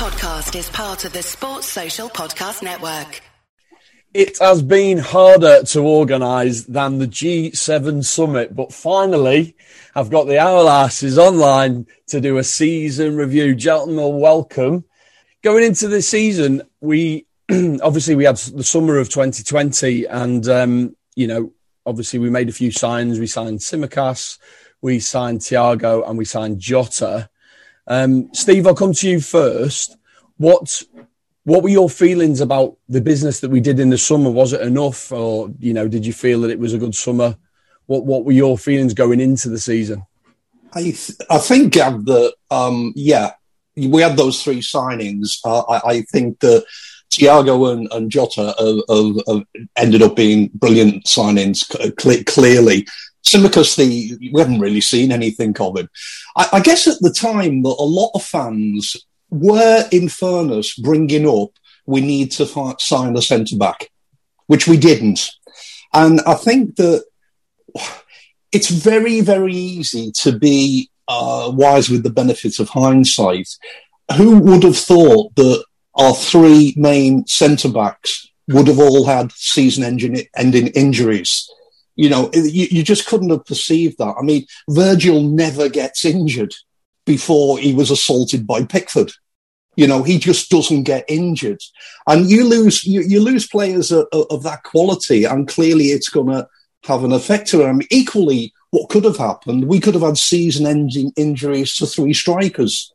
podcast is part of the Sports Social Podcast Network. It has been harder to organise than the G7 summit, but finally, I've got the Arl Arses online to do a season review. Gentlemen, welcome. Going into the season, we obviously we had the summer of 2020, and um, you know, obviously we made a few signs. We signed Tsimikas, we signed Thiago, and we signed Jota. Um, Steve, I'll come to you first. What what were your feelings about the business that we did in the summer? Was it enough, or you know, did you feel that it was a good summer? What what were your feelings going into the season? I th- I think Gav, that um, yeah, we had those three signings. Uh, I, I, think that Thiago and, and Jota have, have, have, ended up being brilliant signings. Cl- clearly, The we haven't really seen anything of him. I, I guess at the time that a lot of fans were, in fairness, bringing up we need to sign a centre back, which we didn't. And I think that it's very, very easy to be uh, wise with the benefits of hindsight. Who would have thought that our three main centre backs would have all had season ending injuries? You know, you, you just couldn't have perceived that. I mean, Virgil never gets injured before he was assaulted by Pickford. You know, he just doesn't get injured, and you lose you, you lose players of, of, that quality, and clearly it's going to have an effect on them. Equally, what could have happened? We could have had season-ending injuries to three strikers,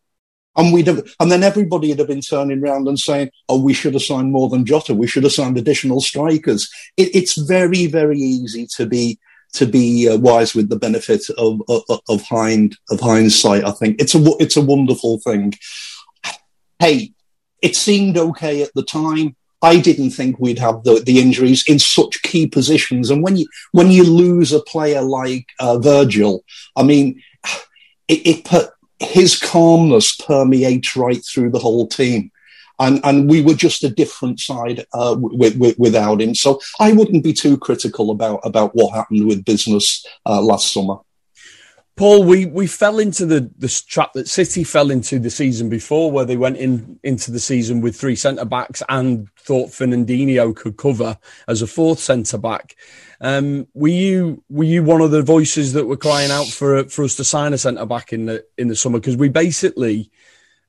and we'd have, and then everybody would have been turning around and saying, "Oh, we should have signed more than Jota. We should have signed additional strikers." It, it's very, very easy to be to be uh, wise with the benefit of, of, of hind of hindsight. I think it's a it's a wonderful thing hey, it seemed okay at the time. I didn't think we'd have the, the injuries in such key positions. And when you when you lose a player like uh, Virgil, I mean, it, it put his calmness permeates right through the whole team. And, and we were just a different side uh, with, with, without him. So I wouldn't be too critical about, about what happened with business uh, last summer. Paul, we, we fell into the, the trap that City fell into the season before, where they went in into the season with three centre backs and thought Fernandinho could cover as a fourth centre back. Um, were you were you one of the voices that were crying out for for us to sign a centre back in the in the summer? Because we basically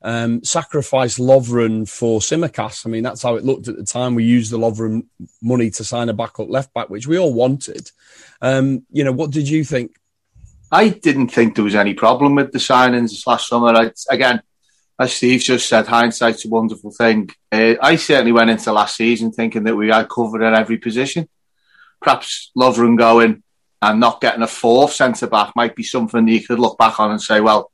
um, sacrificed Lovren for Tsimikas. I mean, that's how it looked at the time. We used the Lovren money to sign a backup left back, which we all wanted. Um, you know, what did you think? I didn't think there was any problem with the signings last summer. I, again, as Steve just said, hindsight's a wonderful thing. Uh, I certainly went into last season thinking that we had covered at every position. Perhaps Lovren going and not getting a fourth centre back might be something you could look back on and say, well,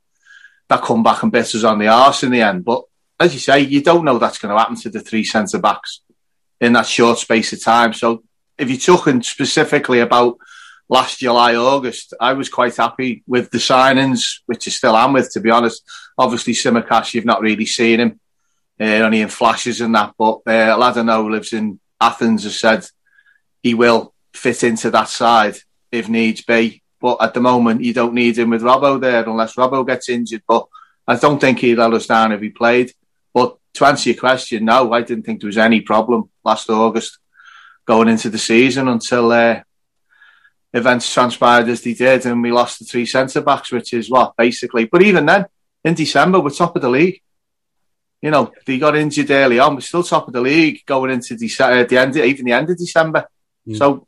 that come back and bit us on the arse in the end. But as you say, you don't know that's going to happen to the three centre backs in that short space of time. So if you're talking specifically about last July, August, I was quite happy with the signings, which I still am with, to be honest. Obviously, Tsimikas, you've not really seen him, uh, only in flashes and that. But uh, a lad I know lives in Athens has said he will fit into that side if needs be. But at the moment, you don't need him with Robbo there unless Robbo gets injured. But I don't think he'd let us down if he played. But to answer your question, no, I didn't think there was any problem last August going into the season until uh, events transpired as they did, and we lost the three centre backs, which is what basically. But even then, in December, we're top of the league. You know, they got injured early on. We're still top of the league going into December, uh, the end, even the end of December. Mm. So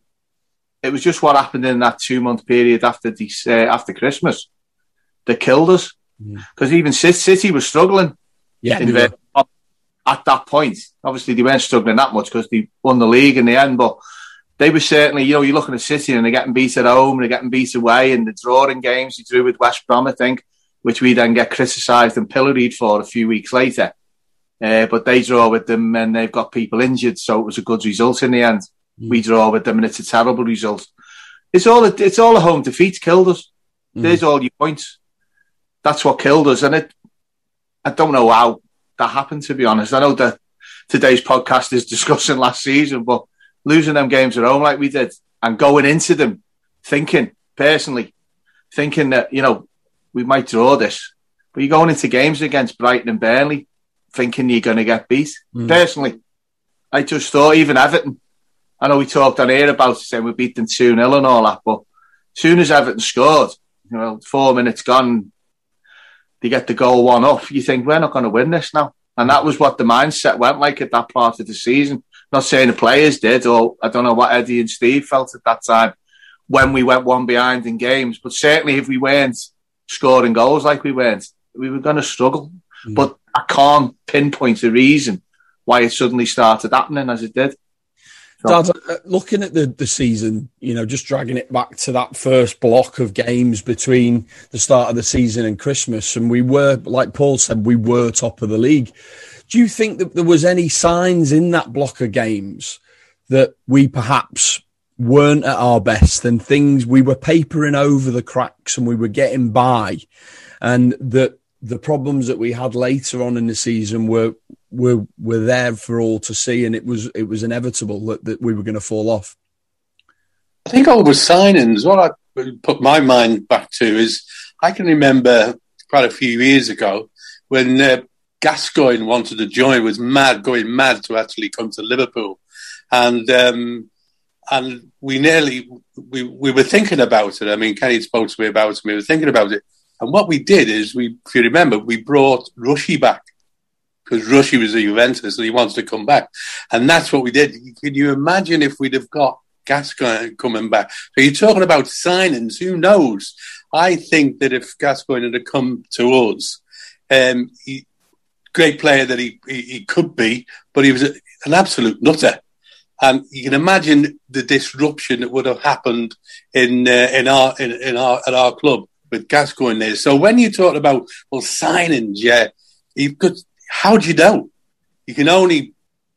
it was just what happened in that two month period after the, uh, after Christmas that killed us. Because mm. even City was struggling. Yeah, the, at that point. Obviously, they weren't struggling that much because they won the league in the end, but they were certainly, you know, you're looking at City and they're getting beat at home, they're getting beat away, and the drawing games he drew with West Brom, I think, which we then get criticised and pilloried for a few weeks later. Uh, but they draw with them and they've got people injured, so it was a good result in the end. Mm. We draw with them and it's a terrible result. It's all a, it's all a home defeat killed us. Mm. There's all your points. That's what killed us, and it. I don't know how that happened. To be honest, I know that today's podcast is discussing last season, but losing them games at home like we did and going into them thinking, personally, thinking that, you know, we might draw this. But you're going into games against Brighton and Burnley, thinking you're going to get beat. Mm. Personally, I just thought even Everton. I know we talked on air about saying we beat them two 0 and all that, but as soon as Everton scored, you know, four minutes gone, they get the goal one off. You think we're not going to win this now, and that was what the mindset went like at that part of the season. Not saying the players did, or I don't know what Eddie and Steve felt at that time when we went one behind in games, but certainly if we weren't scoring goals like we weren't, we were going to struggle. Mm. But I can't pinpoint a reason why it suddenly started happening as it did. Dad, uh, looking at the, the season, you know, just dragging it back to that first block of games between the start of the season and Christmas, and we were, like Paul said, we were top of the league. Do you think that there was any signs in that block of games that we perhaps weren't at our best and things we were papering over the cracks and we were getting by, and that the problems that we had later on in the season were were were there for all to see, and it was it was inevitable that, that we were going to fall off. I think all the signings. What I put my mind back to is I can remember quite a few years ago when uh, Gascoigne wanted to join, was mad, going mad to actually come to Liverpool, and um, and we nearly we we were thinking about it. I mean, Kenny spoke to me about it. We were thinking about it, and what we did is we, if you remember, we brought Rushy back because Rushy was a Juventus and he wants to come back, and that's what we did. Can you imagine if we'd have got Gascoigne coming back? So you're talking about signings. Who knows? I think that if Gascoigne had come to us, um, he, great player that he, he, he could be, but he was a, an absolute nutter. And you can imagine the disruption that would have happened in uh, in our in, in, our at our club with Gascoigne there. So when you talk about well signings, yeah, you could. How do you know? You can only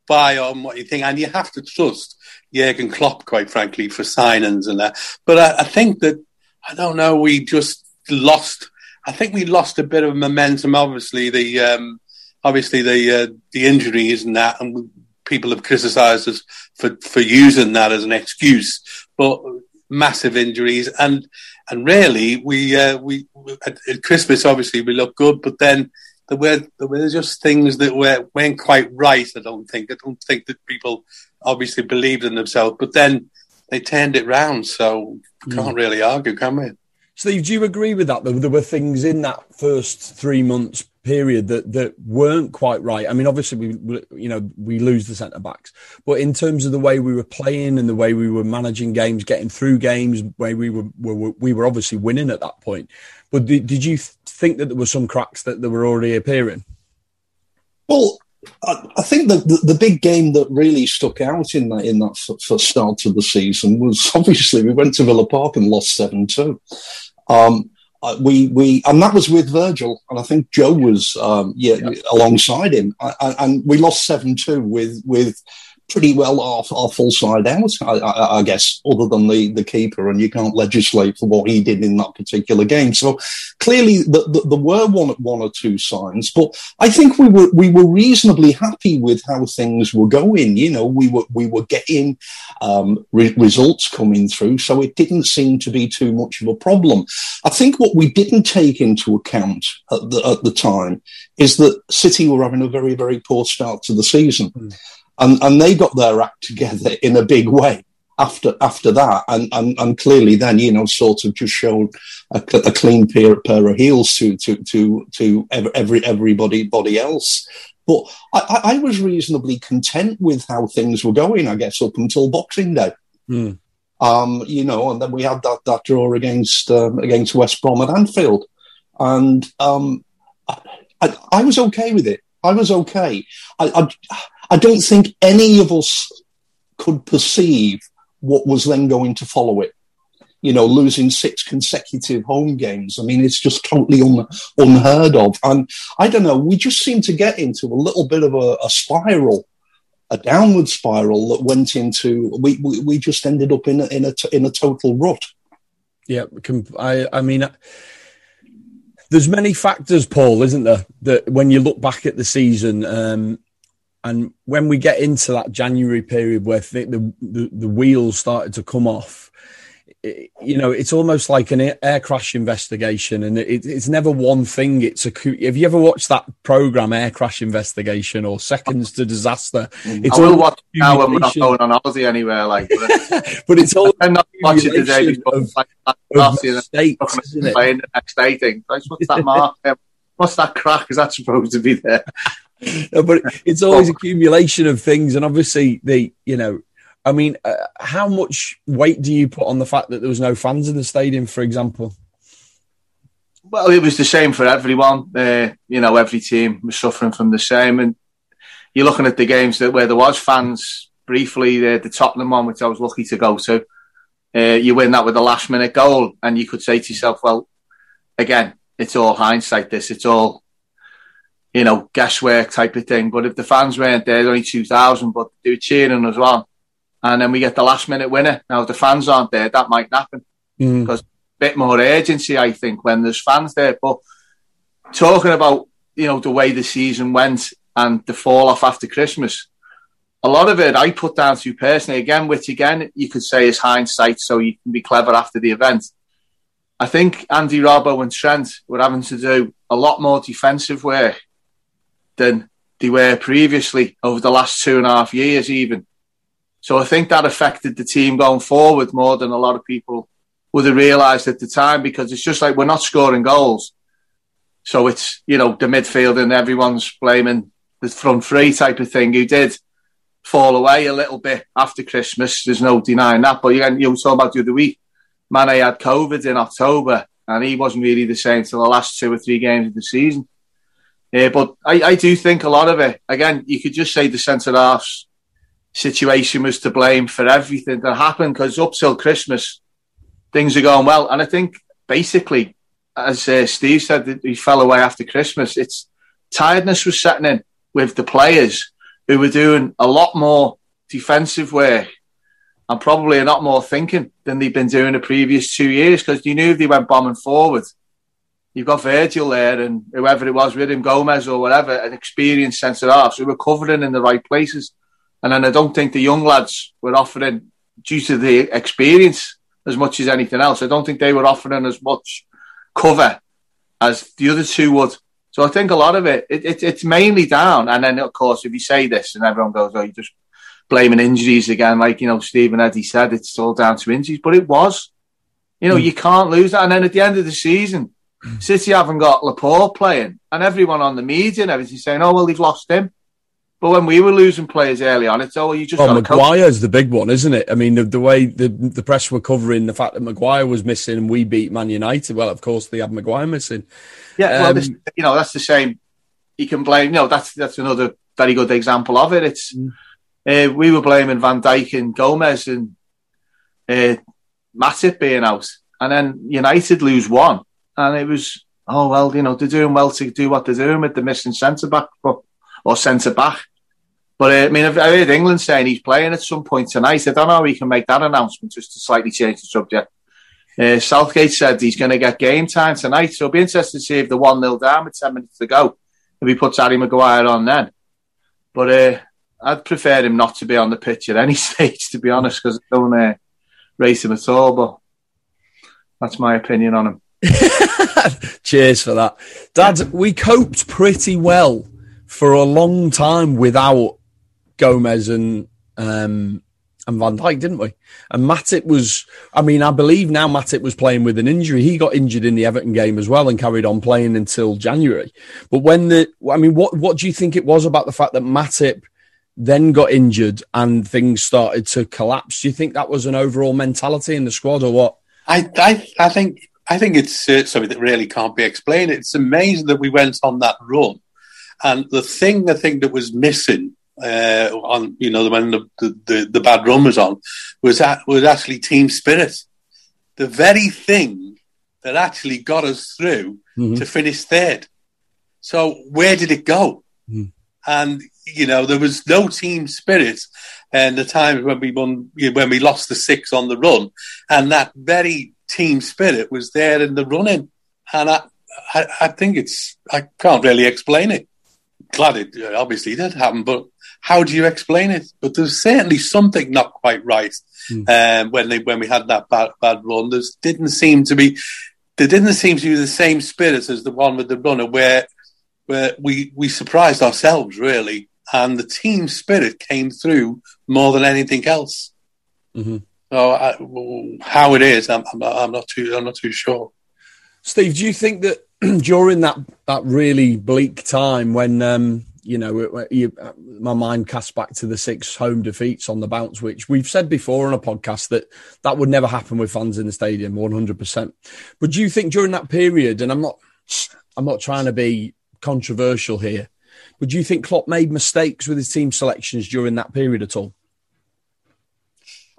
buy on what you think, and you have to trust Jurgen Klopp, quite frankly, for signings and that. But I, I think that I don't know. We just lost. I think we lost a bit of momentum. Obviously, the um, obviously the uh, the injuries and that, and people have criticised us for for using that as an excuse. But massive injuries, and and really we uh, we at, at, Christmas obviously we looked good, but then there were there were just things that were weren't quite right. I don't think I don't think that people obviously believed in themselves, but then they turned it round. So we can't mm. really argue, can we? Steve, do you agree with that? There were things in that first three months period that that weren't quite right. I mean, obviously we you know we lose the centre backs, but in terms of the way we were playing and the way we were managing games, getting through games, where we were, were we were obviously winning at that point. But did, did you think that there were some cracks that, that were already appearing? Well, I think the, the, the, big game that really stuck out in that in that first start of the season was obviously we went to Villa Park and lost seven two. Um, uh, we we and that was with Virgil, and I think Joe was um, yeah, yeah, alongside him, I, and we lost seven two with with pretty well off our full side out, I, I, I, guess, other than the, the keeper, and you can't legislate for what he did in that particular game. So clearly, the, the, there were one one or two signs, but I think we were we were reasonably happy with how things were going. You know, we were we were getting um, re- results coming through, so it didn't seem to be too much of a problem. I think what we didn't take into account at the, at the time is that City were having a very very poor start to the season. Mm and and they got their act together in a big way after after that, and and, and clearly then you know sort of just showed a, a clean pair, pair of heels to to to to every everybody body else. But I, I was reasonably content with how things were going, I guess, up until Boxing Day. Mm. Um, you know, and then we had that, that draw against um, against West Brom at Anfield, and um, I, I, was okay with it. I was okay. I, I, I don't think any of us could perceive what was then going to follow it. You know, losing six consecutive home games. I mean, it's just totally un- unheard of. And I don't know, we just seem to get into a little bit of a, a spiral, a downward spiral that went into, we, we, we just ended up in a, in a, in a total rut. Yeah, I, I mean, there's many factors, Paul, isn't there? That when you look back at the season, um, and when we get into that January period where the, the, the wheels started to come off, you know, it's almost like an air crash investigation, and it, it's never one thing. It's a. Have you ever watched that program, Air Crash Investigation or Seconds to Disaster? Mm-hmm. It's I will watch now when we're not going on holiday anywhere, like. But, but it's all. I'm not watching today. Of, like, of mistakes, isn't it? Playing the next day, thing. What's that mark? What's that crack? Is that supposed to be there? No, but it's always accumulation of things, and obviously the you know I mean, uh, how much weight do you put on the fact that there was no fans in the stadium, for example? Well, it was the same for everyone. Uh, you know, every team was suffering from the same. And you're looking at the games that where there was fans briefly, the, the Tottenham one, which I was lucky to go to. Uh, you win that with a last minute goal, and you could say to yourself, well, again, it's all hindsight. This, it's all you know, guesswork type of thing. But if the fans weren't there, only two thousand, but they were cheering as well and then we get the last minute winner. Now, if the fans aren't there, that might happen mm. because a bit more urgency, I think, when there's fans there. But talking about you know the way the season went and the fall off after Christmas, a lot of it I put down to personally. Again, which again you could say is hindsight, so you can be clever after the event. I think Andy Robbo and Trent were having to do a lot more defensive work than they were previously over the last two and a half years, even. So I think that affected the team going forward more than a lot of people would have realised at the time because it's just like we're not scoring goals. So it's, you know, the midfield and everyone's blaming the front three type of thing who did fall away a little bit after Christmas. There's no denying that. But again, you were talking about the other week. Mane had COVID in October and he wasn't really the same till the last two or three games of the season. Yeah, but I, I do think a lot of it, again, you could just say the centre halves situation was to blame for everything that happened because up till Christmas, things are going well. And I think basically, as uh, Steve said, he fell away after Christmas. It's tiredness was setting in with the players who were doing a lot more defensive work and probably a lot more thinking than they've been doing the previous two years because you knew if they went bombing forward. You've got Virgil there and whoever it was with him, Gomez or whatever, an experienced centre half. So we're covering in the right places. And then I don't think the young lads were offering, due to the experience as much as anything else, I don't think they were offering as much cover as the other two would. So I think a lot of it, it, it, it's mainly down. And then, of course, if you say this and everyone goes, oh, you're just blaming injuries again, like, you know, Stephen Eddie said, it's all down to injuries. But it was. You know, mm. you can't lose that. And then at the end of the season, City haven't got Laporte playing and everyone on the media and everything saying, oh, well, they've lost him. But when we were losing players early on, it's oh, you just. Well, Maguire's the big one, isn't it? I mean, the, the, way the the press were covering the fact that Maguire was missing and we beat Man United. Well, of course, they had Maguire missing. Yeah, um, well, this, you know, that's the same. You can blame. You know, that's that's another very good example of it. It's mm. uh, we were blaming Van Dijk and Gomez and uh, Matip being out, and then United lose one, and it was oh well, you know, they're doing well to do what they're doing with the missing centre back, or centre back. But uh, I mean, I've, I heard England saying he's playing at some point tonight. I don't know how he can make that announcement just to slightly change the subject. Uh, Southgate said he's going to get game time tonight, so it'll be interesting to see if the 1 0 down with 10 minutes to go, if he puts Harry Maguire on then. But uh, I'd prefer him not to be on the pitch at any stage, to be honest, because I don't uh, race him at all. But that's my opinion on him. Cheers for that. Dad, we coped pretty well for a long time without Gomez and um, and Van Dijk, didn't we? And Matip was, I mean, I believe now Matip was playing with an injury. He got injured in the Everton game as well and carried on playing until January. But when the, I mean, what what do you think it was about the fact that Matip then got injured and things started to collapse? Do you think that was an overall mentality in the squad or what? I I, I think I think it's uh, something that really can't be explained. It's amazing that we went on that run, and the thing I think that was missing uh, on you know when the, the, the bad run was on was that was actually team spirit, the very thing that actually got us through mm-hmm. to finish third. So where did it go? Mm. And you know there was no team spirit, and the times when we won when we lost the six on the run, and that very team spirit was there in the running, and I I, I think it's I can't really explain it. glad it obviously did happen, but how do you explain it? But there's certainly something not quite right mm. um, when they when we had that bad bad run. There didn't seem to be there didn't seem to be the same spirit as the one with the runner where where we we surprised ourselves really, and the team spirit came through more than anything else. Mm-hmm. So I, how it is, I'm, I'm, I'm not too I'm not too sure. Steve, do you think that during that that really bleak time when um, you know you, my mind casts back to the six home defeats on the bounce, which we've said before on a podcast that that would never happen with fans in the stadium, one hundred percent. But do you think during that period, and I'm not I'm not trying to be controversial here, but do you think Klopp made mistakes with his team selections during that period at all?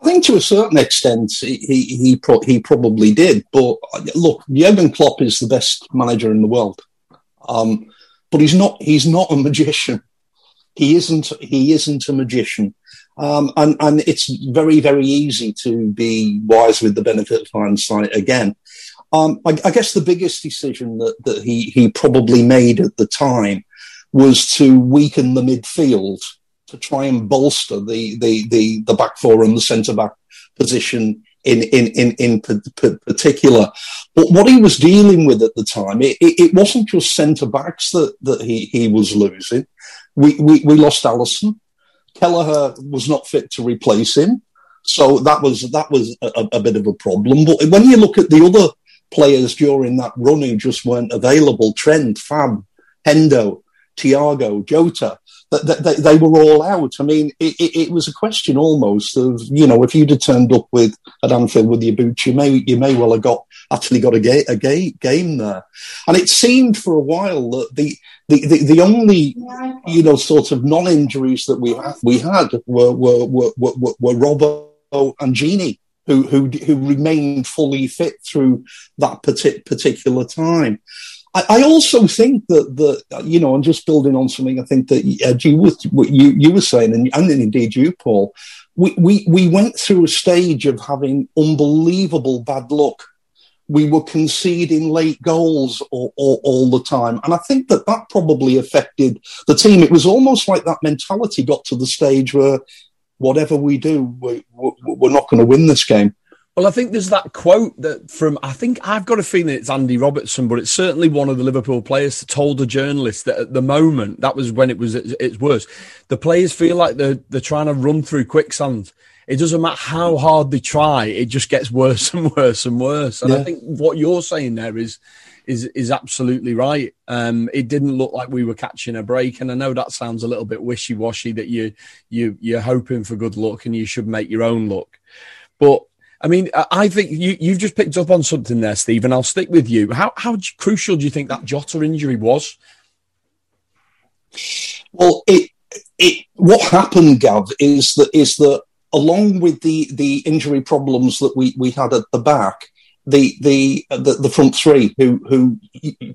I think to a certain extent he he pro- he probably did. But look, Jurgen Klopp is the best manager in the world, um, but he's not he's not a magician. He isn't he isn't a magician, um, and and it's very very easy to be wise with the benefit of hindsight again. Um, I, I, guess the biggest decision that that he he probably made at the time was to weaken the midfield to try and bolster the the the, the back four and the centre back position in in in in particular. But what he was dealing with at the time, it, it, wasn't just centre backs that that he he was losing. We we, we lost Alisson. Kelleher was not fit to replace him, so that was that was a, a bit of a problem. But when you look at the other players during that run who just weren't available, Trent, Fab, Hendo, Thiago, Jota, that they, they, were all out. I mean, it, it, was a question almost of you know if you'd have turned up with at Anfield with your boots, you may you may well have got actually got a, ga- a ga- game there. And it seemed for a while that the the, the, the only you know sort of non injuries that we had, we had were were were, were, were Robbo and Gini. Who, who, who remained fully fit through that particular time. I, I also think that the you know, and just building on something, I think that uh, you, what you you were saying, and, and indeed you, Paul, we, we we went through a stage of having unbelievable bad luck. We were conceding late goals all, all, all, the time. And I think that that probably affected the team. It was almost like that mentality got to the stage where whatever we do, we, we're not going to win this game. Well, I think there's that quote that from, I think I've got a feeling it's Andy Robertson, but it's certainly one of the Liverpool players told a journalist that at the moment, that was when it was its worst, the players feel like they're, they're trying to run through quicksand. It doesn't matter how hard they try, it just gets worse and worse and worse. And yeah. I think what you're saying there is, is is absolutely right. Um, it didn't look like we were catching a break, and I know that sounds a little bit wishy washy that you you you're hoping for good luck and you should make your own luck, but I mean, I think you, you've just picked up on something there, Steve, and I'll stick with you. How, how crucial do you think that Jota injury was? Well, it, it, what happened, Gav, is that, is that along with the, the injury problems that we, we had at the back, the the the, the front three who who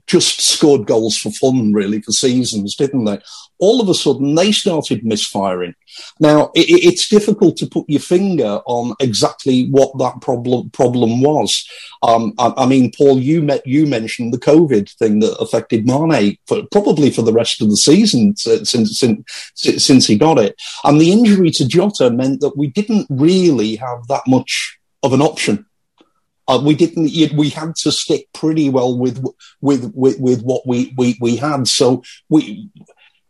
just scored goals for fun really for seasons, didn't they? All of a sudden they started misfiring. Now it, it's difficult to put your finger on exactly what that problem problem was. Um, I, I, mean, Paul, you met you mentioned the COVID thing that affected Mane for probably for the rest of the season since since since he got it, and the injury to Jota meant that we didn't really have that much of an option uh, we didn't. We had to stick pretty well with with with, with what we, we we had. So we.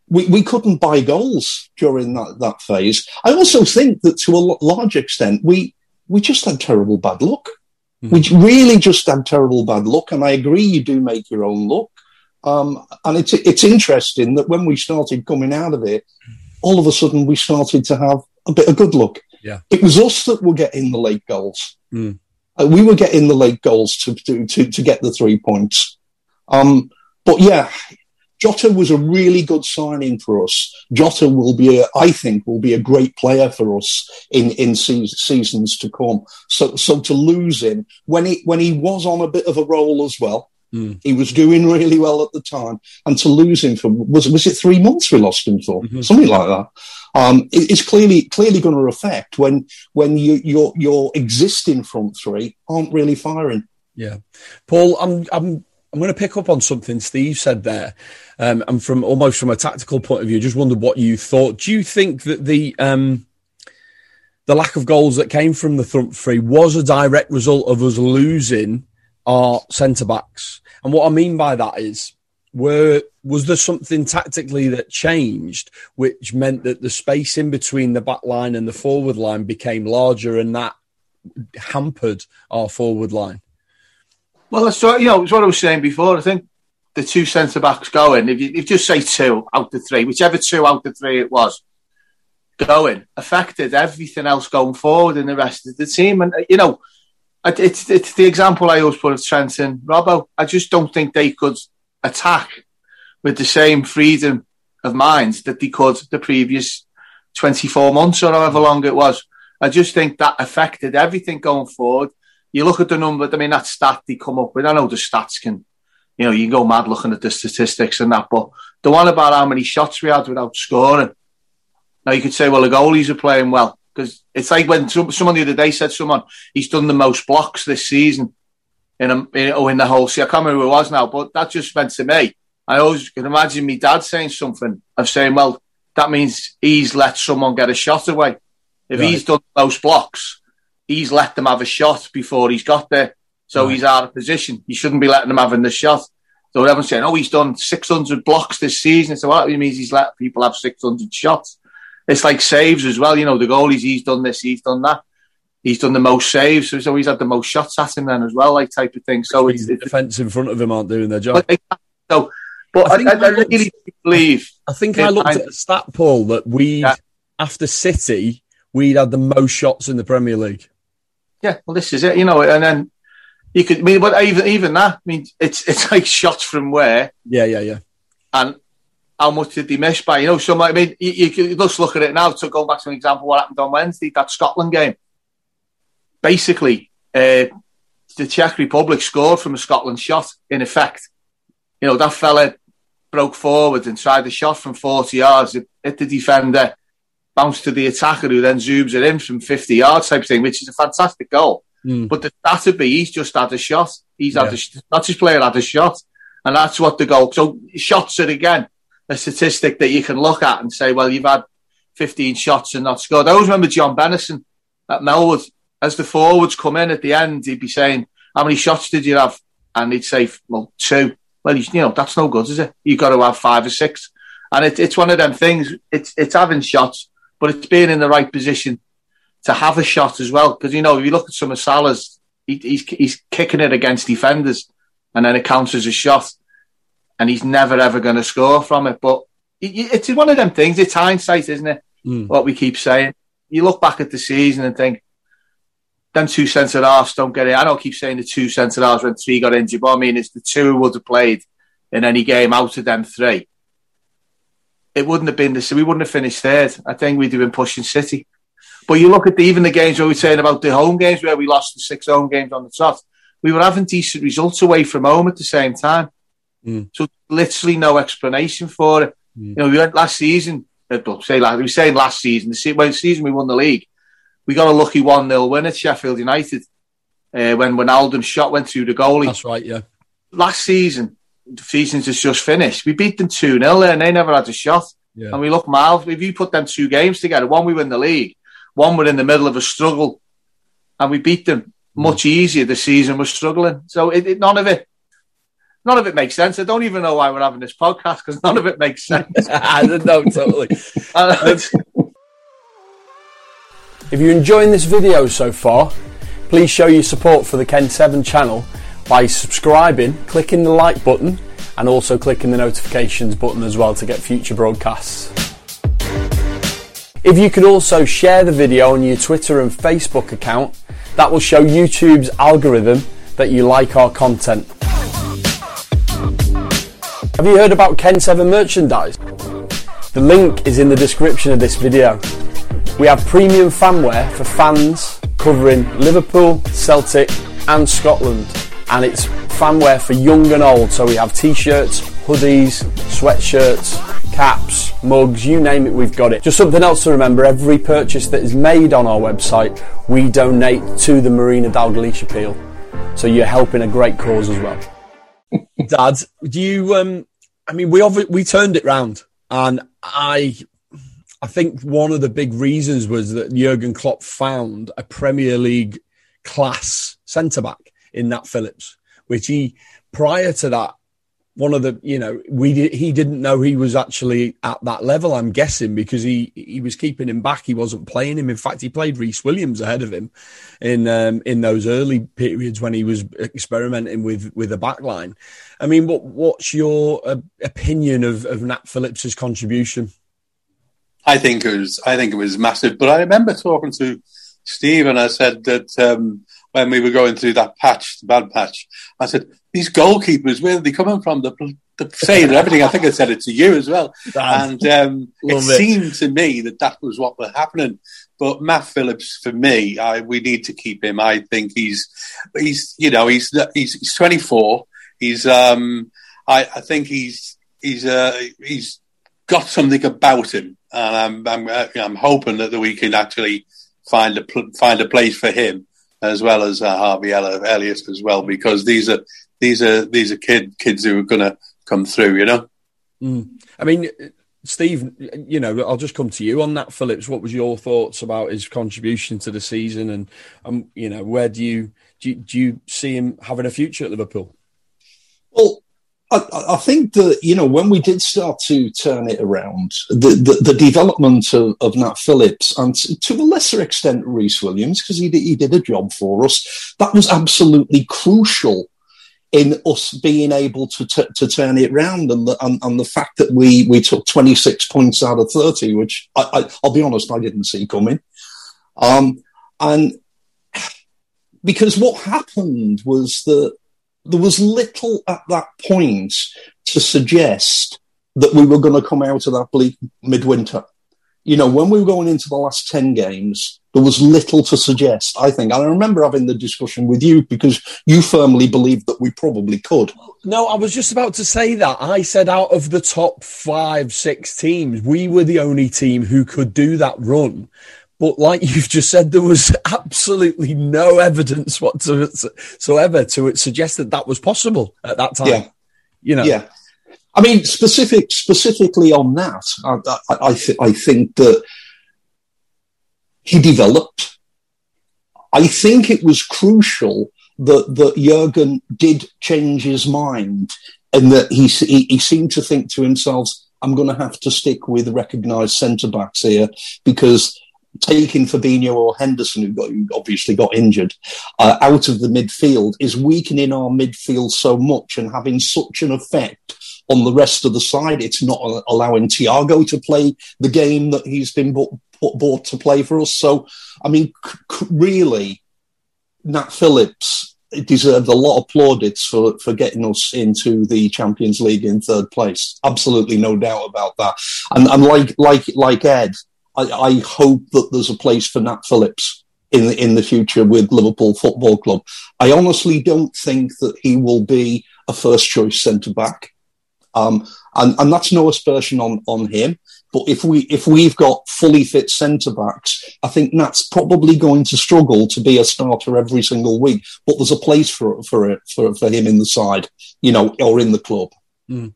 We, we couldn't buy goals during that, that phase. I also think that to a large extent, we, we just had terrible bad luck. Mm-hmm. We really just had terrible bad luck. And I agree, you do make your own luck. Um, and it's, it's interesting that when we started coming out of it, all of a sudden we started to have a bit of good luck. Yeah. It was us that were getting the late goals. Mm. Uh, we were getting the late goals to, to, to, to get the three points. Um, but yeah, Jota was a really good signing for us. Jota will be, a, I think, will be a great player for us in in se- seasons to come. So, so to lose him when he when he was on a bit of a roll as well, mm. he was doing really well at the time, and to lose him for was was it three months we lost him for mm-hmm. something like that um, it's clearly clearly going to affect when when you, your your existing front three aren't really firing. Yeah, Paul, I'm I'm I'm going to pick up on something Steve said there, um, and from almost from a tactical point of view, just wondered what you thought. Do you think that the um, the lack of goals that came from the front three was a direct result of us losing our centre backs? And what I mean by that is, were was there something tactically that changed, which meant that the space in between the back line and the forward line became larger, and that hampered our forward line? Well, that's what, you know, it's what I was saying before. I think the two centre backs going, if you, if you just say two out of three, whichever two out of three it was, going, affected everything else going forward in the rest of the team. And, you know, it's, it's the example I always put of Trent and Robbo. I just don't think they could attack with the same freedom of mind that they could the previous 24 months or however long it was. I just think that affected everything going forward. You look at the number, I mean, that stat they come up with, I know the stats can, you know, you can go mad looking at the statistics and that, but the one about how many shots we had without scoring. Now you could say, well, the goalies are playing well because it's like when someone the other day said someone he's done the most blocks this season in a, in, oh, in the whole. See, I can't remember who it was now, but that just meant to me. I always can imagine me dad saying something of saying, well, that means he's let someone get a shot away. If right. he's done those blocks, he's let them have a shot before he's got there. So right. he's out of position. He shouldn't be letting them having the shot. So everyone's saying, oh, he's done 600 blocks this season. So what that means he's let people have 600 shots. It's like saves as well. You know, the goalies, he's done this, he's done that. He's done the most saves, so he's had the most shots at him then as well, like type of thing. So it's, the defence in front of him aren't doing their job. So, but I, I, I, I really believe. I think I looked at the stat, Paul, that we, yeah. after City, we'd had the most shots in the Premier League. Yeah, well, this is it, you know, and then you could I mean, but even even that, I mean, it's it's like shots from where? Yeah, yeah, yeah. And how much did they miss by? You know, some I mean, you, you can just look at it now. To go back to an example, what happened on Wednesday, that Scotland game. Basically, uh, the Czech Republic scored from a Scotland shot. In effect, you know that fella broke forward and tried a shot from forty yards. It hit the defender, bounced to the attacker, who then zooms it in from fifty yards, type thing, which is a fantastic goal. Mm. But the stat would be he's just had a shot. He's yeah. had a, not his player had a shot, and that's what the goal. So shots it again a statistic that you can look at and say, well, you've had 15 shots and not scored. I always remember John Bennison at Melwood. As the forwards come in at the end, he'd be saying, how many shots did you have? And he'd say, well, two. Well, you know, that's no good, is it? You've got to have five or six. And it, it's one of them things. It's, it's having shots, but it's being in the right position to have a shot as well. Because, you know, if you look at some of Salah's, he, he's, he's kicking it against defenders and then it counts as a shot and he's never ever going to score from it. But it's one of them things. It's hindsight, isn't it? Mm. What we keep saying. You look back at the season and think, them two centre halves don't get it. I don't keep saying the two centre halves when three got injured, but I mean it's the two who would have played in any game out of them three. It wouldn't have been this. We wouldn't have finished third. I think we'd have been pushing City. But you look at the, even the games where we're saying about the home games where we lost the six home games on the trot. We were having decent results away from home at the same time. Mm. So literally no explanation for it. Mm. You know, we went last season. Uh, say last, we were saying last season. The when season we won the league, we got a lucky one 0 win at Sheffield United uh, when Wijnaldum's shot went through the goalie. That's right. Yeah. Last season, the season's just finished. We beat them two 0 and they never had a shot. Yeah. And we look mild. If you put them two games together, one we win the league, one we're in the middle of a struggle, and we beat them much easier. The season was struggling, so it, it, none of it none of it makes sense. I don't even know why we're having this podcast because none of it makes sense. no, totally. Uh, if you're enjoying this video so far, please show your support for the KENN7 channel by subscribing, clicking the like button, and also clicking the notifications button as well to get future broadcasts. If you could also share the video on your Twitter and Facebook account, that will show YouTube's algorithm that you like our content. Have you heard about KENN7 merchandise? The link is in the description of this video. We have premium fanwear for fans covering Liverpool, Celtic and Scotland and it's fanwear for young and old so we have t-shirts, hoodies, sweatshirts, caps, mugs, you name it we've got it. Just something else to remember, every purchase that is made on our website we donate to the Marina Dalglish appeal so you're helping a great cause as well. Dad, do you? Um, I mean, we we turned it round, and I, I think one of the big reasons was that Jurgen Klopp found a Premier League class centre back in Nat Phillips, which he prior to that one of the you know we did, he didn't know he was actually at that level i'm guessing because he he was keeping him back. He wasn't playing him. In fact he played Rhys Williams ahead of him in um, in those early periods when he was experimenting with with a back line. I mean what what's your uh, opinion of of Nat Phillips's contribution? I think it was i think it was massive but i remember talking to Steve and I said that um, when we were going through that patch, the bad patch, I said, these goalkeepers, where are they coming from? The, the saying everything. I think I said it to you as well. and um, it, it, seemed to me that that was what was happening. But Nat Phillips, for me, I, we need to keep him. I think he's, he's, you know, he's he's, he's 24. He's, um, I, I think he's he's uh, he's got something about him, and I'm I'm, I'm hoping that we can actually find a find a place for him as well as uh, Harvey Elliott as well, because these are these are these are kid kids who are going to come through. You know. Mm. I mean, Steve, you know, I'll just come to you on that. Phillips, what was your thoughts about his contribution to the season, and um, you know, where do you do you, do you see him having a future at Liverpool? Well, I, I, think that you know when we did start to turn it around, the the, the development of, of, Nat Phillips and to a lesser extent Rhys Williams because he did, he did a job for us. That was absolutely crucial in us being able to t- to turn it around, and the and, and, the fact that we we took twenty six points out of thirty, which I, will be honest, I didn't see coming. Um, and because what happened was that there was little at that point to suggest that we were going to come out of that bleak midwinter. You know, when we were going into the last 10 games, there was little to suggest, I think. And I remember having the discussion with you because you firmly believed that we probably could. No, I was just about to say that. I said out of the top five, six teams, we were the only team who could do that run. But like you've just said, there was absolutely no evidence whatsoever to suggest that that was possible at that time. Yeah. You know. Yeah. I mean, specific specifically on that, I, I, I, th- I think that he developed. I think it was crucial that that Jurgen did change his mind, and that he he, he seemed to think to himself, "I'm going to have to stick with recognised centre backs here because taking Fabinho or Henderson, who, got, who obviously got injured, uh, out of the midfield is weakening our midfield so much and having such an effect on the rest of the side. It's not allowing Thiago to play the game that he's been bought, bought to play for us. So, I mean, c- really, Nat Phillips deserved a lot of plaudits for, for getting us into the Champions League in third place. Absolutely no doubt about that. And, and like, like, like Ed, I, I hope that there's a place for Nat Phillips in the, in the future with Liverpool Football Club. I honestly don't think that he will be a first choice centre back. Um, and, and that's no aspersion on, on him. But if we if we've got fully fit centre backs, I think Nat's probably going to struggle to be a starter every single week. But there's a place for for it for, for him in the side, you know, or in the club. Mm.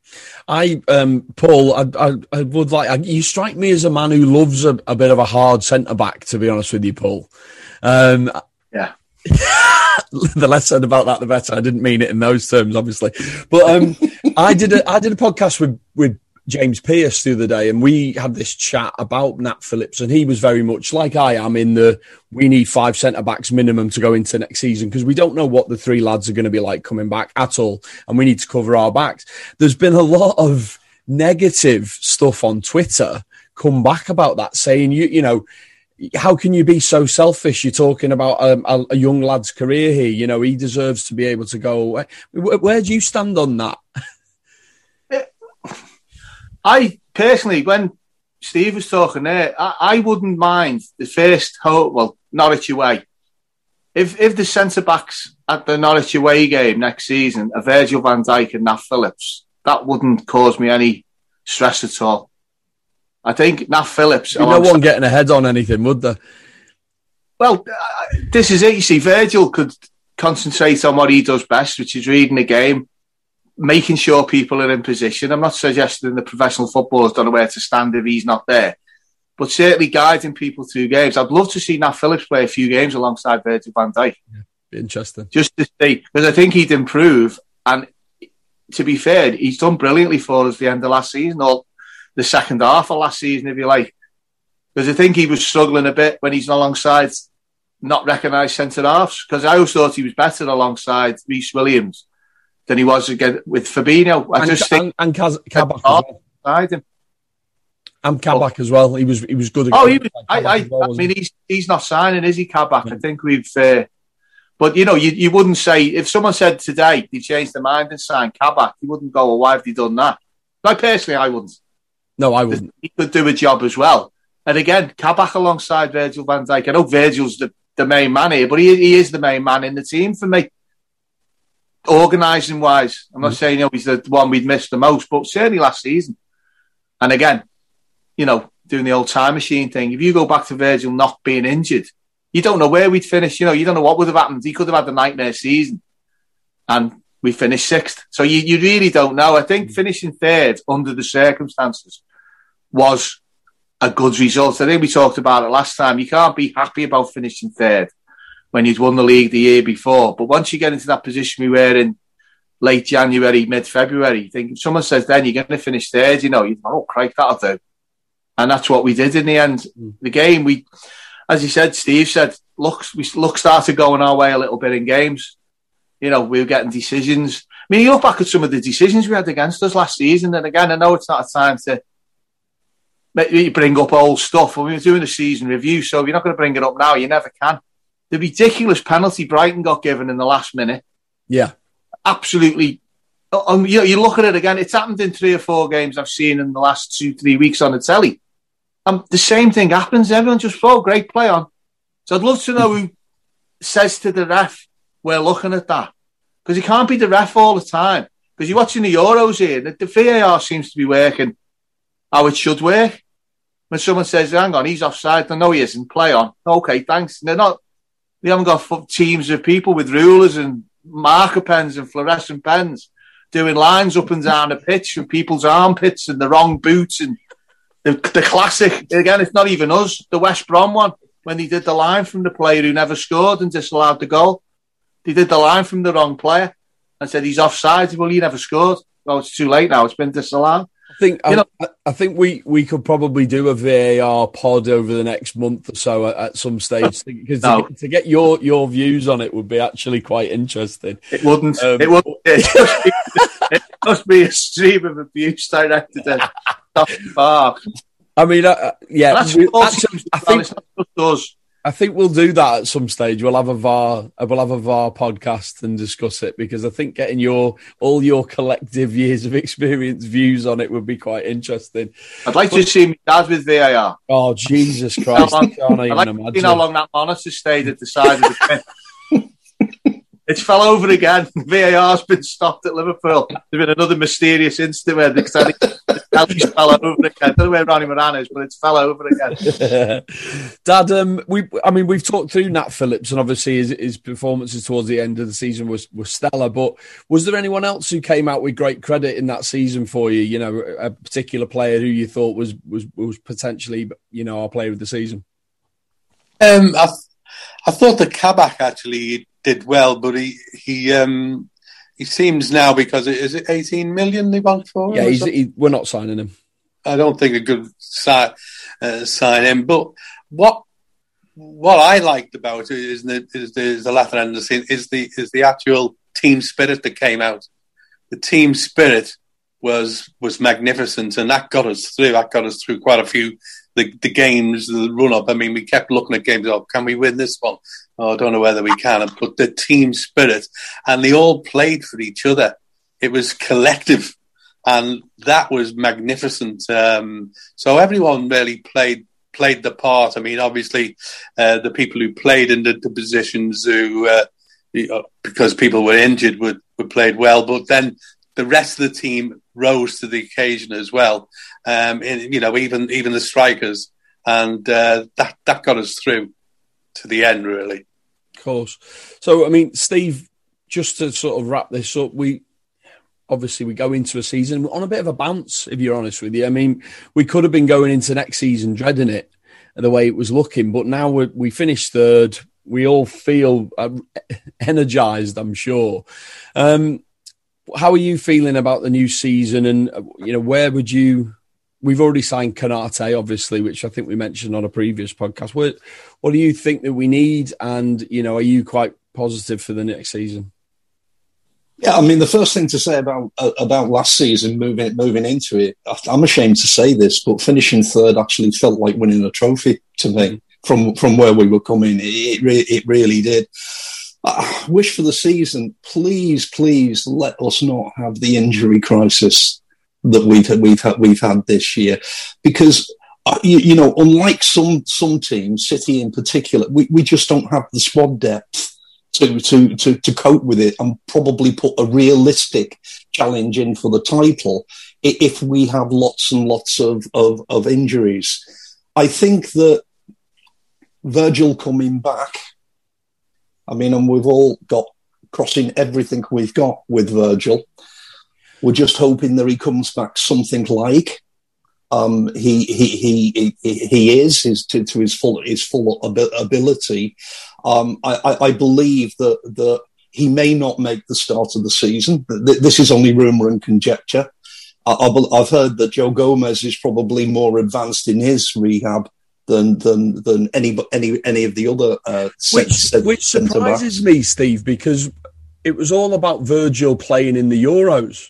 I, um, Paul, I, I, I would like, I, you strike me as a man who loves a, a bit of a hard centre back, to be honest with you, Paul. Um, yeah. the less said about that, the better. I didn't mean it in those terms, obviously. But um, I did a, I did a podcast with, with James Pierce the other day, and we had this chat about Nat Phillips, and he was very much like I am in the we need five centre backs minimum to go into next season because we don't know what the three lads are going to be like coming back at all, and we need to cover our backs. There's been a lot of negative stuff on Twitter come back about that, saying you you know how can you be so selfish? You're talking about a, a, young lad's career here. You know, he deserves to be able to go. Where, where do you stand on that? I personally, when Steve was talking there, I, I wouldn't mind the first home, well, Norwich away. If if the centre backs at the Norwich away game next season are Virgil van Dijk and Nat Phillips, that wouldn't cause me any stress at all. I think Nat Phillips. no one getting ahead on anything, would there? Well, uh, this is it. You see, Virgil could concentrate on what he does best, which is reading the game making sure people are in position. I'm not suggesting the professional footballers don't know where to stand if he's not there, but certainly guiding people through games. I'd love to see Nat Phillips play a few games alongside Virgil van Dijk. Yeah, interesting. Just to see, because I think he'd improve. And to be fair, he's done brilliantly for us the end of last season or the second half of last season, if you like. Because I think he was struggling a bit when he's alongside not recognised centre halves. Because I always thought he was better alongside Rhys Williams than he was again with Fabinho. I and, just think and, and Kaz, Kabak as well. him. And Kabak as well. He was he was good. Oh, he was, I, I, well, I mean, he's he's not signing, is he, Kabak? Yeah. I think we've. Uh, but you know, you, you wouldn't say if someone said today they changed their mind and signed Kabak, you wouldn't go, "Well, why have they done that?" Like personally, I wouldn't. No, I wouldn't. He could do a job as well. And again, Kabak alongside Virgil van Dijk. I know Virgil's the, the main man here, but he, he is the main man in the team for me. Organising wise, I'm not mm. saying you know, he's the one we'd missed the most, but certainly last season. And again, you know, doing the old time machine thing. If you go back to Virgil not being injured, you don't know where we'd finish. You know, you don't know what would have happened. He could have had the nightmare season, and we finished sixth. So you, you really don't know. I think finishing third under the circumstances was a good result. I think we talked about it last time. You can't be happy about finishing third when you'd won the league the year before. But once you get into that position we were in late January, mid February, you think if someone says then you're going to finish third, you know, you oh, Craig, that'll do. And that's what we did in the end. Mm. The game, we, as you said, Steve said, look, we look started going our way a little bit in games. You know, we were getting decisions. I mean, you look back at some of the decisions we had against us last season, and again, I know it's not a time to bring up old stuff. we were doing a season review, so you're not going to bring it up now. You never can. The ridiculous penalty Brighton got given in the last minute. Yeah, absolutely. Um, you, know, you look at it again. It's happened in three or four games I've seen in the last two, three weeks on the telly. Um, the same thing happens. Everyone just, oh, great play on. So I'd love to know who says to the ref, we're looking at that. Because he can't be the ref all the time. Because you're watching the Euros here, the, the VAR seems to be working how it should work. When someone says, hang on, he's offside, I know he isn't, play on. Okay, thanks. they're not, they haven't got teams of people with rulers and marker pens and fluorescent pens doing lines up and down the pitch with people's armpits and the wrong boots and the, the classic, again, it's not even us, the West Brom one, when they did the line from the player who never scored and disallowed the goal. They did the line from the wrong player and said he's offside. Well, he never scored. Well, it's too late now. It's been disallowed think I, know, I, think we, we could probably do a VAR pod over the next month or so at, at some stage because no. to, to, get your your views on it would be actually quite interesting. It wouldn't. Um, it wouldn't. It must, be, it must be a stream of abuse directed at VAR. I mean, uh, yeah, we, actually, I think us. I think we'll do that at some stage. We'll have a VAR, uh, we'll have a VAR podcast and discuss it because I think getting your all your collective years of experience views on it would be quite interesting. I'd like but, oh, to see me dad with VAR. Oh Jesus Christ! I can't even I'd like imagine. How long that monitor stayed at the side of the It's fell over again. VAR's been stopped at Liverpool. There's been another mysterious incident where the telly's fell over again. I don't know where Ronnie Moran is, but it's fell over again. Dad, um, we, I mean, we've talked through Nat Phillips, and obviously his, his performances towards the end of the season was, was stellar. But was there anyone else who came out with great credit in that season for you? You know, a particular player who you thought was was was potentially, you know, our player of the season. Um, I, th- I thought the Kabak actually did well, but he he um he seems now because it, is it eighteen million they want for? Yeah, he, we're not signing him. I don't think a good sign uh, sign him. But what what I liked about it is the is the, is the latter end of the scene is the is the actual team spirit that came out. The team spirit was was magnificent, and that got us through. That got us through quite a few the, the games, the run up. I mean, we kept looking at games. Oh, can we win this one? Oh, I don't know whether we can. But the team spirit, and they all played for each other. It was collective, and that was magnificent. Um, so everyone really played played the part. I mean, obviously, uh, the people who played in the, the positions who, uh, because people were injured, were, were played well. But then the rest of the team rose to the occasion as well. Um, you know, even even the strikers, and uh, that that got us through to the end, really. Course. So, I mean, Steve, just to sort of wrap this up, we obviously we go into a season on a bit of a bounce, if you're honest with you. I mean, we could have been going into next season dreading it the way it was looking, but now we we finished third. We all feel uh, energized, I'm sure. Um, how are you feeling about the new season? And uh, you know, where would you? We've already signed Konate, obviously, which I think we mentioned on a previous podcast. What What do you think that we need? And you know, are you quite positive for the next season? Yeah, I mean, the first thing to say about uh, about last season, moving moving into it, I'm ashamed to say this, but finishing third actually felt like winning a trophy to me from from where we were coming. It it, it really did. I wish for the season, please, please let us not have the injury crisis that we've had, we've had, we've had this year, because uh, you, you, know, unlike some some teams, City in particular, we, we just don't have the squad depth to, to to to cope with it and probably put a realistic challenge in for the title if we have lots and lots of of, of injuries. I think that Virgil coming back I mean, and we've all got crossing everything we've got with Virgil. We're just hoping that he comes back something like um, he, he, he, he, is his, to, to his full, his full ability. Um, I, I, believe that, that he may not make the start of the season. This is only rumour and conjecture. I've heard that Joe Gomez is probably more advanced in his rehab than than than any any any of the other uh, which which surprises me, Steve, because it was all about Virgil playing in the Euros,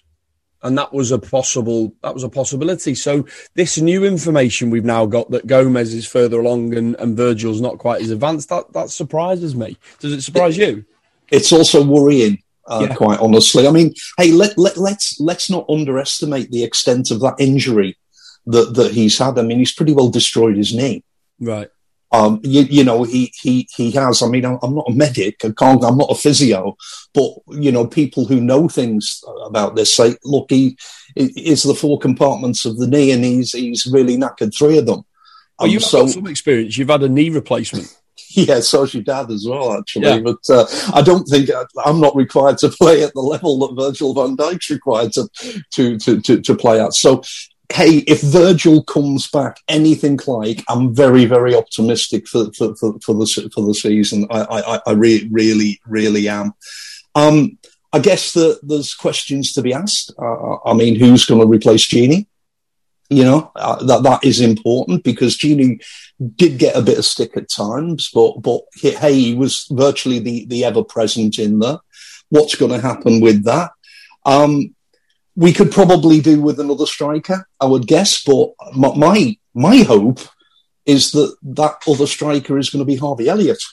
and that was a possible that was a possibility. So this new information we've now got that Gomez is further along and, and Virgil's not quite as advanced that that surprises me. Does it surprise it, you? It's also worrying. Uh, yeah. Quite honestly, I mean, hey, let, let let's let's not underestimate the extent of that injury that that he's had. I mean, he's pretty well destroyed his knee. Right. Um, you, you, know, he, he, he has, I mean, I'm not a medic, I can't, I'm not a physio, but, you know, people who know things about this say, look, he is the four compartments of the knee and he's, he's really knackered three of them. Um, you've so, got some experience. You've had a knee replacement. yeah, so's your dad as well, actually. Yeah. But uh, I don't think uh, I'm not required to play at the level that Virgil van Dijk's required to, to, to, to, to play at. So hey, if Virgil comes back anything like, I'm very, very optimistic for, for, for, for the, for the season. I, I, I re- really, really am. Um, I guess that there's questions to be asked. Uh, I mean, who's going to replace Gini? You know, uh, that, that is important because Gini did get a bit of stick at times, but, but hey, he was virtually the, the ever present in there. What's going to happen with that? Um, we could probably do with another striker, I would guess. But my my hope is that that other striker is going to be Harvey Elliott,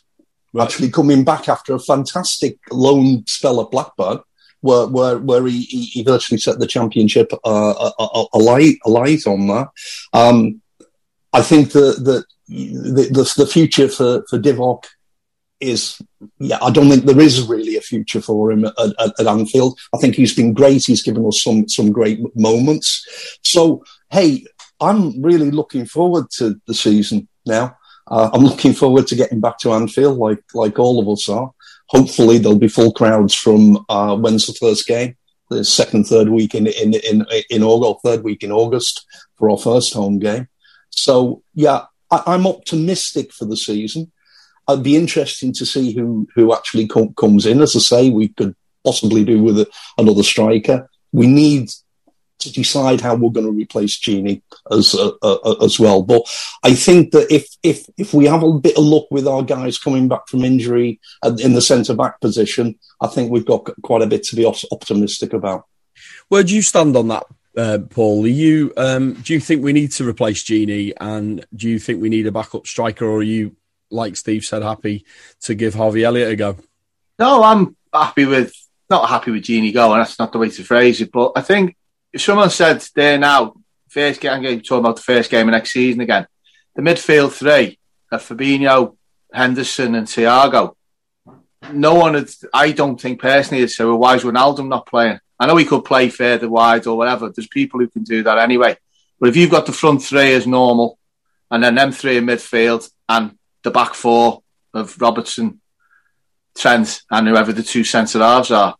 right. actually coming back after a fantastic loan spell at Blackburn, where where where he, he virtually set the championship uh, a, a, light a light on that. Um, I think that that the, the, the future for for Divock is yeah, I don't think there is really a future for him at, at, at, Anfield. I think he's been great. He's given us some some great moments. So hey, I'm really looking forward to the season now. Uh, I'm looking forward to getting back to Anfield, like like all of us are. Hopefully, there'll be full crowds from uh, when's the first game? The second, third week in in in in August, third week in August for our first home game. So yeah, I, I'm optimistic for the season. It'd be interesting to see who who actually com- comes in. As I say, we could possibly do with a, another striker. We need to decide how we're going to replace Gini as uh, uh, as well. But I think that if if if we have a bit of luck with our guys coming back from injury in the centre back position, I think we've got quite a bit to be optimistic about. Where do you stand on that, uh, Paul? Are you um, do you think we need to replace Gini, and do you think we need a backup striker, or are you like Steve said, happy to give Harvey Elliott a go? No, I'm happy with not happy with Gini going. That's not the way to phrase it. But I think if someone said there now, first game, I'm talking about the first game of next season again, the midfield three of Fabinho, Henderson, and Thiago. No one, had, I don't think personally, say, well, why is Wijnaldum not playing? I know he could play further wide or whatever. There's people who can do that anyway. But if you've got the front three as normal, and then them three in midfield, and the back four of Robertson, Trent, and whoever the two centre halves are.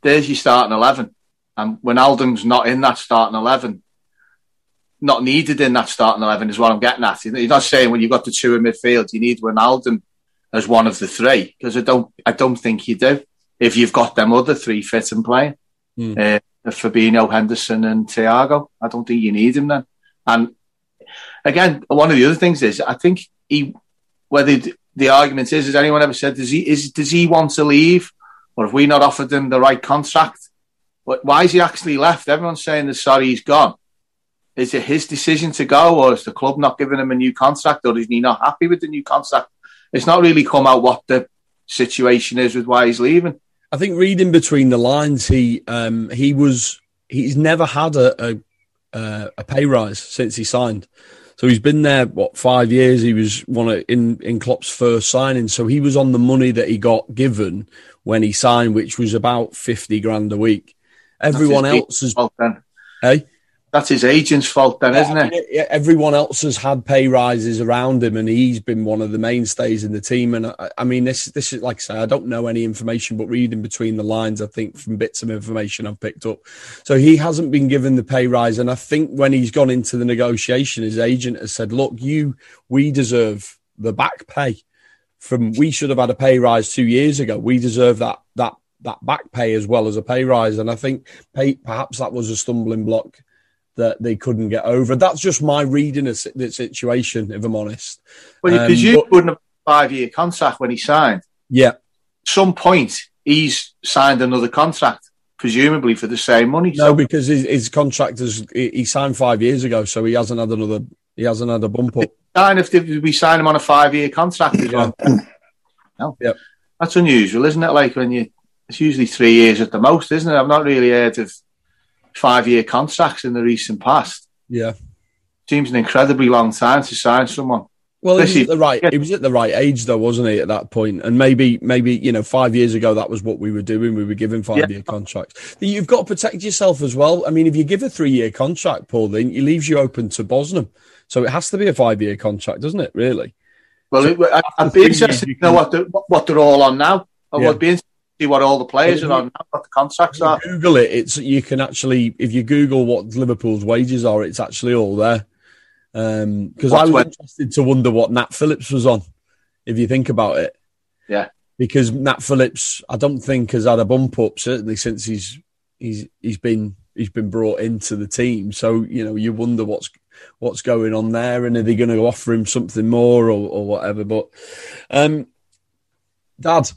There's your starting 11. And Wijnaldum's not in that starting 11, not needed in that starting 11 is what I'm getting at. You're not saying when you've got the two in midfield, you need Wijnaldum as one of the three, because I don't, I don't think you do. If you've got them other three fit and playing, mm. uh, Fabinho, Henderson and Thiago, I don't think you need him then. And again, one of the other things is, I think he, whether the argument is, has anyone ever said, does he, is, does he want to leave? Or have we not offered him the right contract? But why is he actually left? Everyone's saying that sorry he's gone. Is it his decision to go, or is the club not giving him a new contract, or is he not happy with the new contract? It's not really come out what the situation is with why he's leaving. I think reading between the lines, he um, he was he's never had a, a, a pay rise since he signed. So he's been there what five years. He was one of in in Klopp's first signing. So he was on the money that he got given when he signed, which was about fifty grand a week. Everyone else has. Hey, that's his agent's fault, then, isn't it? Everyone else has had pay rises around him, and he's been one of the mainstays in the team. And I, I, mean, this this is like I say, I don't know any information, but reading between the lines, I think from bits of information I've picked up, so he hasn't been given the pay rise. And I think when he's gone into the negotiation, his agent has said, "Look, you, we deserve the back pay." From we should have had a pay rise two years ago. We deserve that that that back pay as well as a pay rise. And I think pay, perhaps that was a stumbling block that they couldn't get over. That's just my reading of the situation, if I'm honest. Well, because um, you wouldn't have a five year contract when he signed. Yeah. Some point he's signed another contract, presumably for the same money. No, so. because his, his contract is he signed five years ago, so he hasn't had another he hasn't had a bump up. Sign if we sign him on a five year contract. Yeah. no. Yep. That's unusual, isn't it? Like when you it's usually three years at the most, isn't it? I've not really heard of five year contracts in the recent past. Yeah. Seems an incredibly long time to sign someone. Well, he was at the right. He was at the right age, though, wasn't he? At that point? and maybe, maybe you know, five years ago, that was what we were doing. We were giving five-year yeah. contracts. You've got to protect yourself as well. I mean, if you give a three-year contract, Paul, then it leaves you open to Bosman. So it has to be a five-year contract, doesn't it? Really? Well, so it, I'd be interested to know what, the, what they're all on now. I yeah. would be interested see what all the players are on now, what the contracts are. Google it. It's you can actually, if you Google what Liverpool's wages are, it's actually all there. Because um, I was when? interested to wonder what Nat Phillips was on, if you think about it. Yeah. Because Nat Phillips, I don't think has had a bump up certainly since he's he's he's been he's been brought into the team. So you know you wonder what's what's going on there, and are they going to offer him something more or, or whatever? But um, Dad,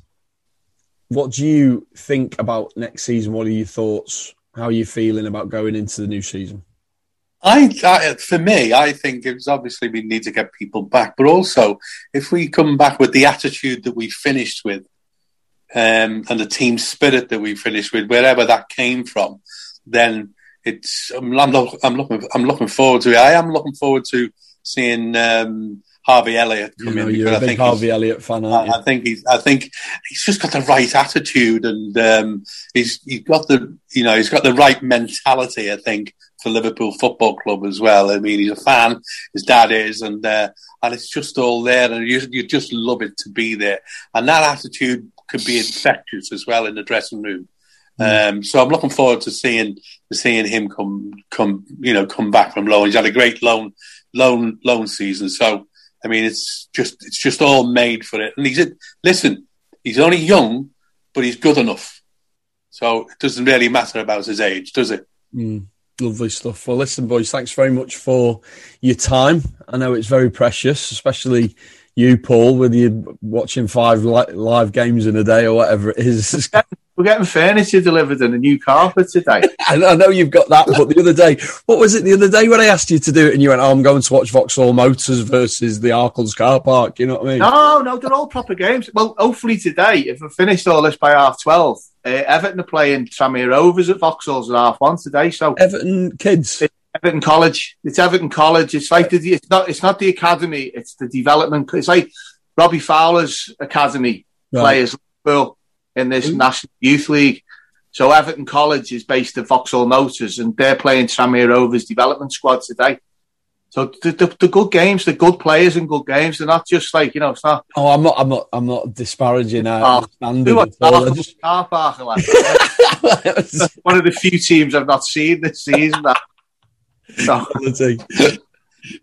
what do you think about next season? What are your thoughts? How are you feeling about going into the new season? I, I, for me, I think it's obviously we need to get people back, but also if we come back with the attitude that we finished with, um, and the team spirit that we finished with, wherever that came from, then it's I'm, I'm, I'm looking I'm looking forward to it. I am looking forward to seeing um, Harvey Elliott come you know, in. You're a big Harvey Elliott fan, aren't I, I, think he's. I think he's just got the right attitude, and um, he's he's got the you know he's got the right mentality. I think for Liverpool Football Club as well. I mean, he's a fan. His dad is, and uh, and it's just all there, and you you just love it to be there. And that attitude could be infectious as well in the dressing room. Mm. Um, so I'm looking forward to seeing to seeing him come come you know come back from loan. He's had a great loan loan loan season, so I mean, it's just it's just all made for it. And he's listen, he's only young, but he's good enough. So it doesn't really matter about his age, does it? Mm, lovely stuff. Well, listen, boys, thanks very much for your time. I know it's very precious, especially you, Paul, with you watching five li- live games in a day or whatever it is. We're getting furniture delivered and a new carpet today. and I know you've got that, but the other day, what was it the other day when I asked you to do it and you went, oh, I'm going to watch Vauxhall Motors versus the Arkles car park? You know what I mean? No, no, they're all proper games. Well, hopefully today, if we finished all this by half 12, uh, Everton are playing Tranmere Rovers at Vauxhall's at half one today. So Everton kids. Everton College. It's Everton College. It's like the, it's not it's not the academy. It's the development. It's like Robbie Fowler's academy right. players. Well, in this mm. National Youth League. So Everton College is based at Vauxhall Motors, and they're playing Tranmere Rovers development squad today. So the, the, the, good games, the good players and good games. They're not just like you know. It's not. Oh, I'm not. I'm not. I'm not disparaging our oh, standard. Car park One of the few teams I've not seen this season. That. So,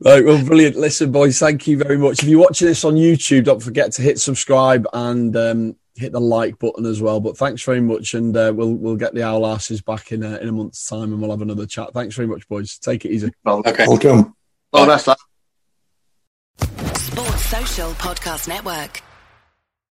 Right, well, brilliant. Listen, boys, thank you very much. If you're watching this on YouTube, don't forget to hit subscribe and um, hit the like button as well. But thanks very much, and uh, we'll we'll get the Arl Arses back in a, in a month's time, and we'll have another chat. Thanks very much, boys. Take it easy. Okay. Welcome. oh, that's that. Sports Social Podcast Network.